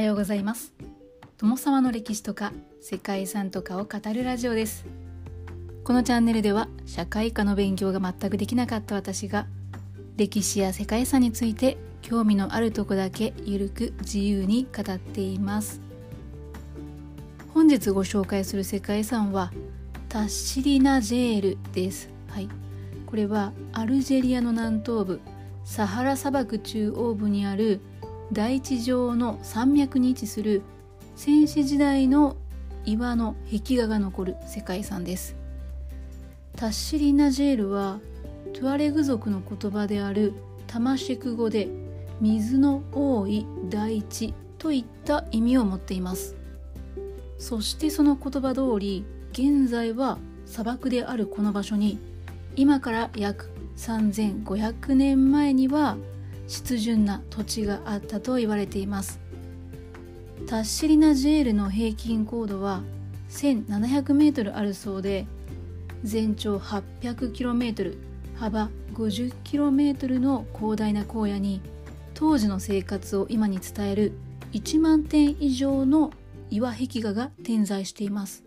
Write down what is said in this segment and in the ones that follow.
はようございます。友様の歴史とか世界遺産とかを語るラジオです。このチャンネルでは社会科の勉強が全くできなかった私が歴史や世界遺産について興味のあるとこだけゆるく自由に語っています。本日ご紹介する世界遺産はタッシリナジェールです。はい。これはアルジェリアの南東部サハラ砂漠中央部にある大地上の山脈に位置する戦死時代の岩の壁画が残る世界遺産です。タッシリナジェールはトゥアレグ族の言葉であるタマシェク語で水の多い大地といった意味を持っています。そしてその言葉通り現在は砂漠であるこの場所に今から約3500年前には湿潤な土地があったと言われています。タッシリナジェールの平均高度は 1700m あるそうで全長 800km 幅 50km の広大な荒野に当時の生活を今に伝える1万点以上の岩壁画が点在しています。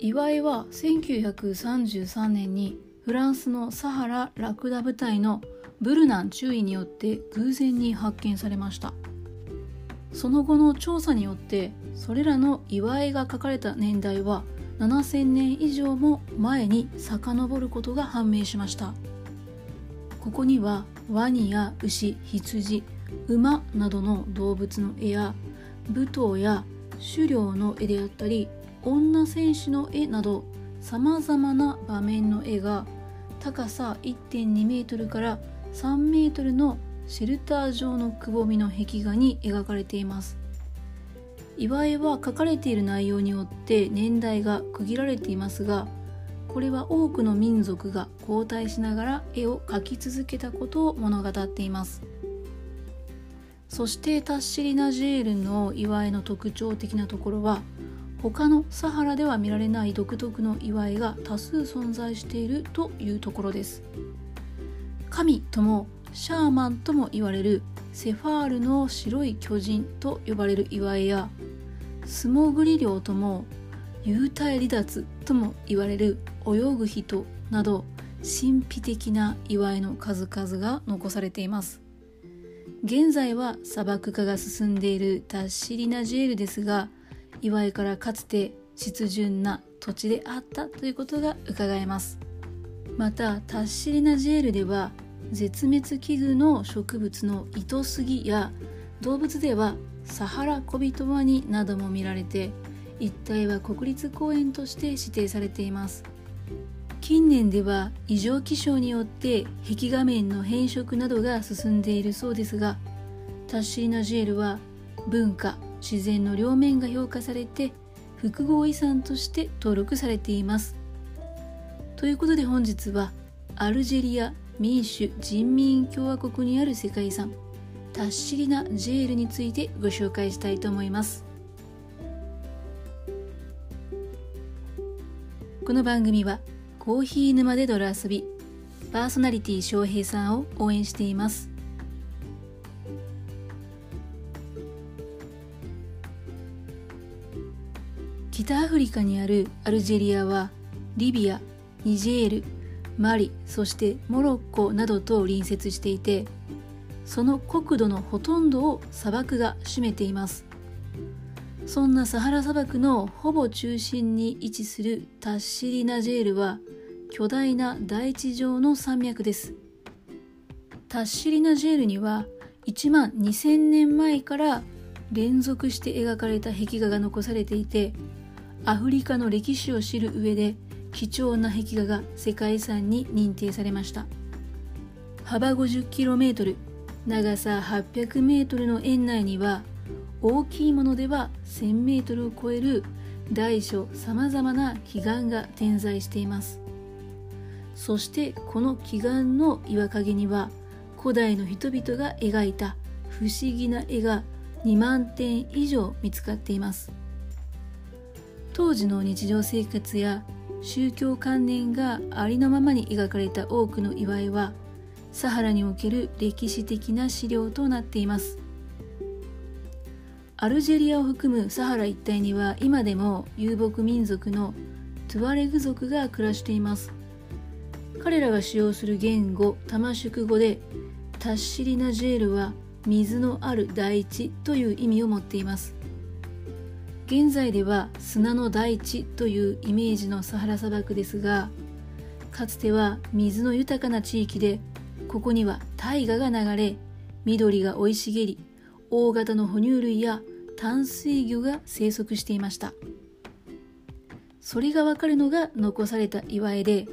岩井は1933年にフランスのサハララクダ部隊のブルナン注意によって偶然に発見されました。その後の調査によってそれらの祝いが書かれた年代は7000年以上も前に遡ることが判明しました。ここにはワニや牛羊馬などの動物の絵や舞踏や狩猟の絵であったり女戦士の絵などさまざまな場面の絵が高さ1.2メートルから3メートルのシェルター状のくぼみの壁画に描かれています。祝いは書かれている内容によって年代が区切られていますがこれは多くの民族が交代しながら絵を描き続けたことを物語っています。そしてタッシリナジェールの祝いの特徴的なところは他のサハラでは見られない独特の祝いが多数存在しているというところです。神ともシャーマンとも言われるセファールの白い巨人と呼ばれる祝いや素潜り漁とも幽体離脱とも言われる泳ぐ人など神秘的な祝いの数々が残されています。現在は砂漠化が進んでいるタッシリナジェールですが祝いからかつて湿潤な土地であったということが伺えます。またタッシリナジェールでは絶滅危惧の植物の糸杉や動物ではサハラコビトワニなども見られて一帯は国立公園として指定されています。近年では異常気象によって壁画面の変色などが進んでいるそうですがタッシーナジェールは文化自然の両面が評価されて複合遺産として登録されています。ということで本日はアルジェリア民主人民共和国にある世界遺産タッシリナ・ジェールについてご紹介したいと思います。この番組はコーヒー沼で泥遊びパーソナリティ翔平さんを応援しています。北アフリカにあるアルジェリアはリビアニジェールマリそしてモロッコなどと隣接していてその国土のほとんどを砂漠が占めています。そんなサハラ砂漠のほぼ中心に位置するタッシリナジェールは巨大な大地上の山脈です。タッシリナジェールには1万2000年前から連続して描かれた壁画が残されていてアフリカの歴史を知る上で貴重な壁画が世界遺産に認定されました。幅 50km 長さ 800m の園内には大きいものでは 1000m を超える大小さまざまな奇岩が点在しています。そしてこの奇岩の岩陰には古代の人々が描いた不思議な絵が2万点以上見つかっています。当時の日常生活や宗教観念がありのままに描かれた多くの祝いはサハラにおける歴史的な資料となっています。アルジェリアを含むサハラ一帯には今でも遊牧民族のトゥアレグ族が暮らしています。彼らが使用する言語タマシュク語でタッシリナジェールは水のある大地という意味を持っています。現在では砂の大地というイメージのサハラ砂漠ですがかつては水の豊かな地域でここには大河が流れ緑が生い茂り大型の哺乳類や淡水魚が生息していました。それがわかるのが残された岩絵で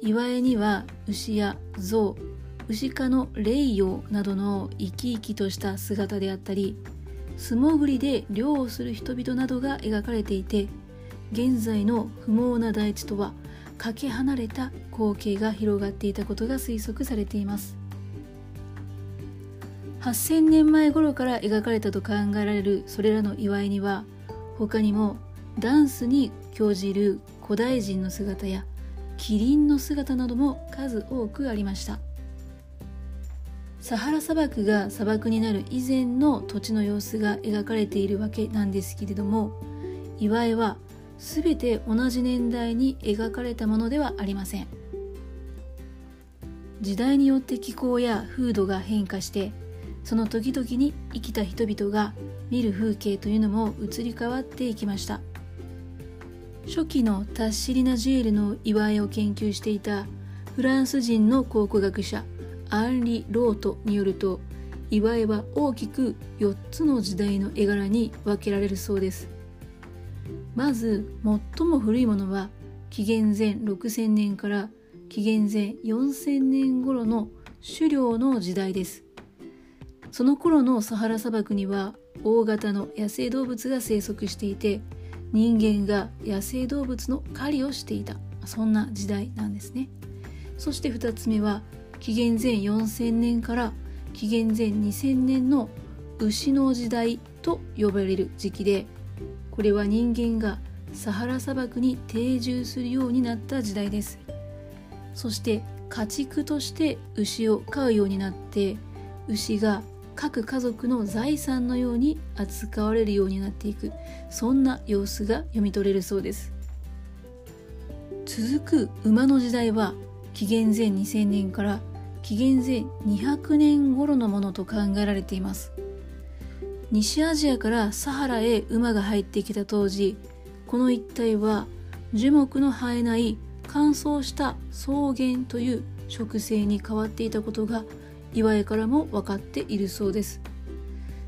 岩絵には牛や象牛科の霊陽などの生き生きとした姿であったり素潜りで漁をする人々などが描かれていて現在の不毛な大地とはかけ離れた光景が広がっていたことが推測されています。8000年前頃から描かれたと考えられるそれらの祝いには他にもダンスに興じる古代人の姿やキリンの姿なども数多くありました。サハラ砂漠が砂漠になる以前の土地の様子が描かれているわけなんですけれども祝いは全て同じ年代に描かれたものではありません。時代によって気候や風土が変化してその時々に生きた人々が見る風景というのも移り変わっていきました。初期のタッシリナ・ジェールの祝いを研究していたフランス人の考古学者アンリ・ロートによると祝いは大きく4つの時代の絵柄に分けられるそうです。まず最も古いものは紀元前6000年から紀元前4000年頃の狩猟の時代です。その頃のサハラ砂漠には大型の野生動物が生息していて人間が野生動物の狩りをしていた。そんな時代なんですね。そして2つ目は紀元前4000年から紀元前2000年の牛の時代と呼ばれる時期でこれは人間がサハラ砂漠に定住するようになった時代です。そして家畜として牛を飼うようになって牛が各家族の財産のように扱われるようになっていくそんな様子が読み取れるそうです。続く馬の時代は紀元前2000年から紀元前200年頃のものと考えられています。西アジアからサハラへ馬が入ってきた当時この一帯は樹木の生えない乾燥した草原という植生に変わっていたことが岩絵からも分かっているそうです。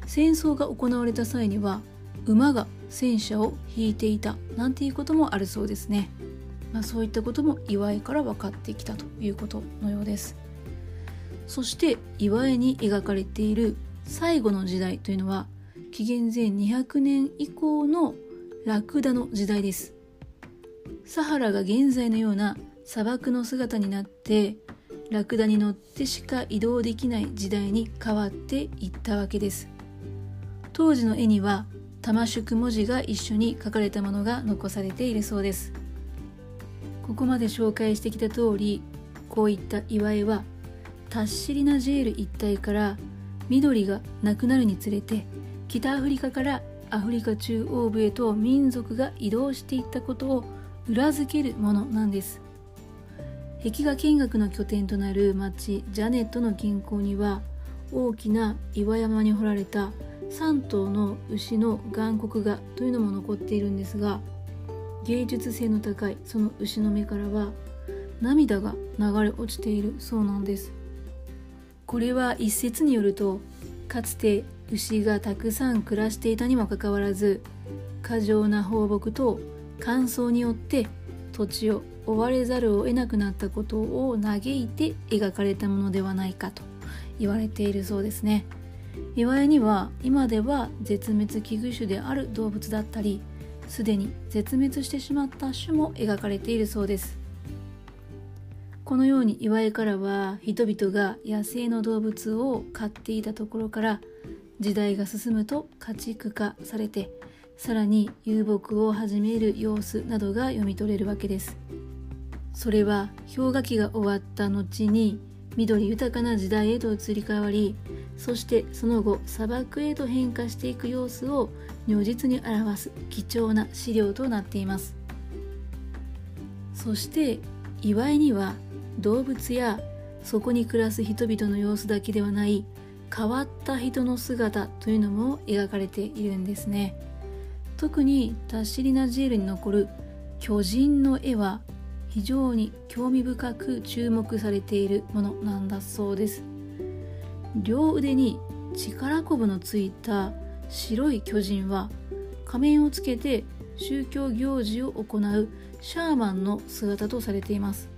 戦争が行われた際には馬が戦車を引いていたなんていうこともあるそうですね、まあ、そういったことも岩絵から分かってきたということのようです。そして岩絵に描かれている最後の時代というのは紀元前200年以降のラクダの時代です。サハラが現在のような砂漠の姿になってラクダに乗ってしか移動できない時代に変わっていったわけです。当時の絵には玉宿文字が一緒に書かれたものが残されているそうです。ここまで紹介してきた通りこういった祝いはタッシリナジェール一帯から緑がなくなるにつれて北アフリカからアフリカ中央部へと民族が移動していったことを裏付けるものなんです。壁画見学の拠点となる町ジャネットの銀行には大きな岩山に掘られた3頭の牛の岩国画というのも残っているんですが芸術性の高いその牛の目からは涙が流れ落ちているそうなんです。これは一説によるとかつて牛がたくさん暮らしていたにもかかわらず過剰な放牧と乾燥によって土地を追われざるを得なくなったことを嘆いて描かれたものではないかと言われているそうですね。祝いには今では絶滅危惧種である動物だったりすでに絶滅してしまった種も描かれているそうです。このように祝いからは人々が野生の動物を飼っていたところから時代が進むと家畜化されてさらに遊牧を始める様子などが読み取れるわけです。それは氷河期が終わった後に緑豊かな時代へと移り変わりそしてその後砂漠へと変化していく様子を如実に表す貴重な資料となっています。そして祝いには動物やそこに暮らす人々の様子だけではない変わった人の姿というのも描かれているんですね。特にタッシリナジェールに残る巨人の絵は非常に興味深く注目されているものなんだそうです。両腕に力こぶのついた白い巨人は仮面をつけて宗教行事を行うシャーマンの姿とされています。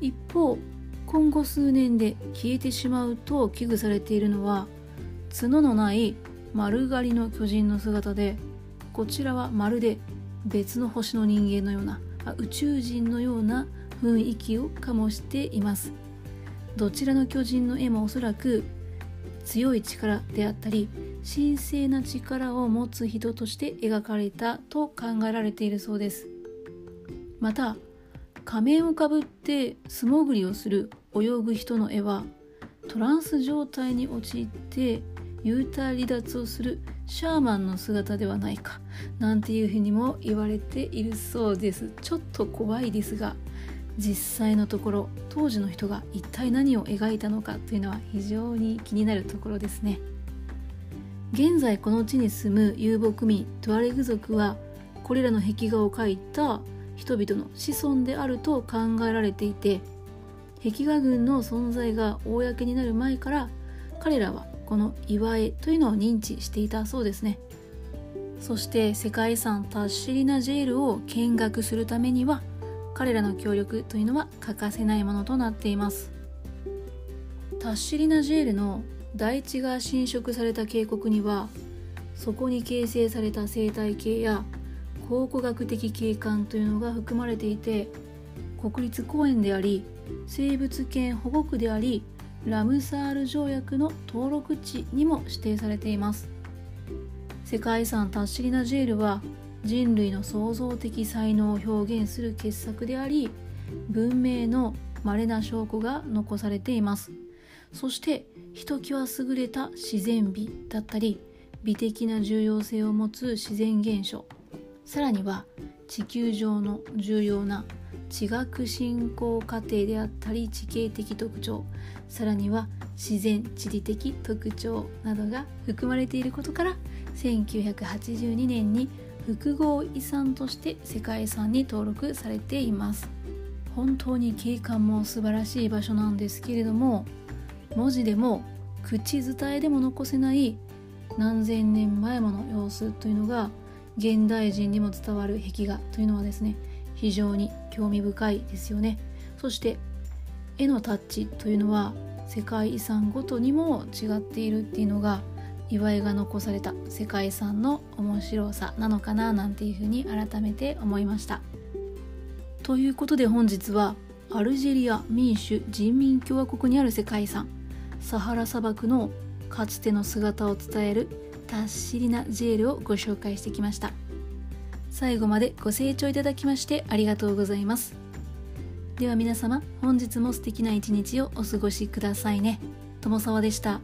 一方今後数年で消えてしまうと危惧されているのは角のない丸刈りの巨人の姿でこちらはまるで別の星の人間のような宇宙人のような雰囲気を醸しています。どちらの巨人の絵もおそらく強い力であったり神聖な力を持つ人として描かれたと考えられているそうです。また仮面をかぶって素潜りをする泳ぐ人の絵はトランス状態に陥って幽体離脱をするシャーマンの姿ではないかなんていうふうにも言われているそうです。ちょっと怖いですが実際のところ当時の人が一体何を描いたのかというのは非常に気になるところですね。現在この地に住む遊牧民トゥアレグ族はこれらの壁画を描いた人々の子孫であると考えられていて壁画群の存在が公になる前から彼らはこの岩絵というのを認知していたそうですね。そして世界遺産タッシリナジェールを見学するためには彼らの協力というのは欠かせないものとなっています。タッシリナジェールの大地が侵食された渓谷にはそこに形成された生態系や考古学的景観というのが含まれていて国立公園であり生物圏保護区でありラムサール条約の登録地にも指定されています。世界遺産タッシリナジェールは人類の創造的才能を表現する傑作であり文明の稀な証拠が残されています。そしてひときわ優れた自然美だったり美的な重要性を持つ自然現象さらには地球上の重要な地学進行過程であったり地形的特徴さらには自然地理的特徴などが含まれていることから1982年に複合遺産として世界遺産に登録されています。本当に景観も素晴らしい場所なんですけれども文字でも口伝えでも残せない何千年前もの様子というのが現代人にも伝わる壁画というのはですね非常に興味深いですよね。そして絵のタッチというのは世界遺産ごとにも違っているっていうのが祝いが残された世界遺産の面白さなのかななんていうふうに改めて思いました。ということで本日はアルジェリア民主人民共和国にある世界遺産サハラ砂漠のかつての姿を伝えるタッシリナジェールをご紹介してきました。最後までご清聴いただきましてありがとうございます。では皆様本日も素敵な一日をお過ごしくださいね。友沢でした。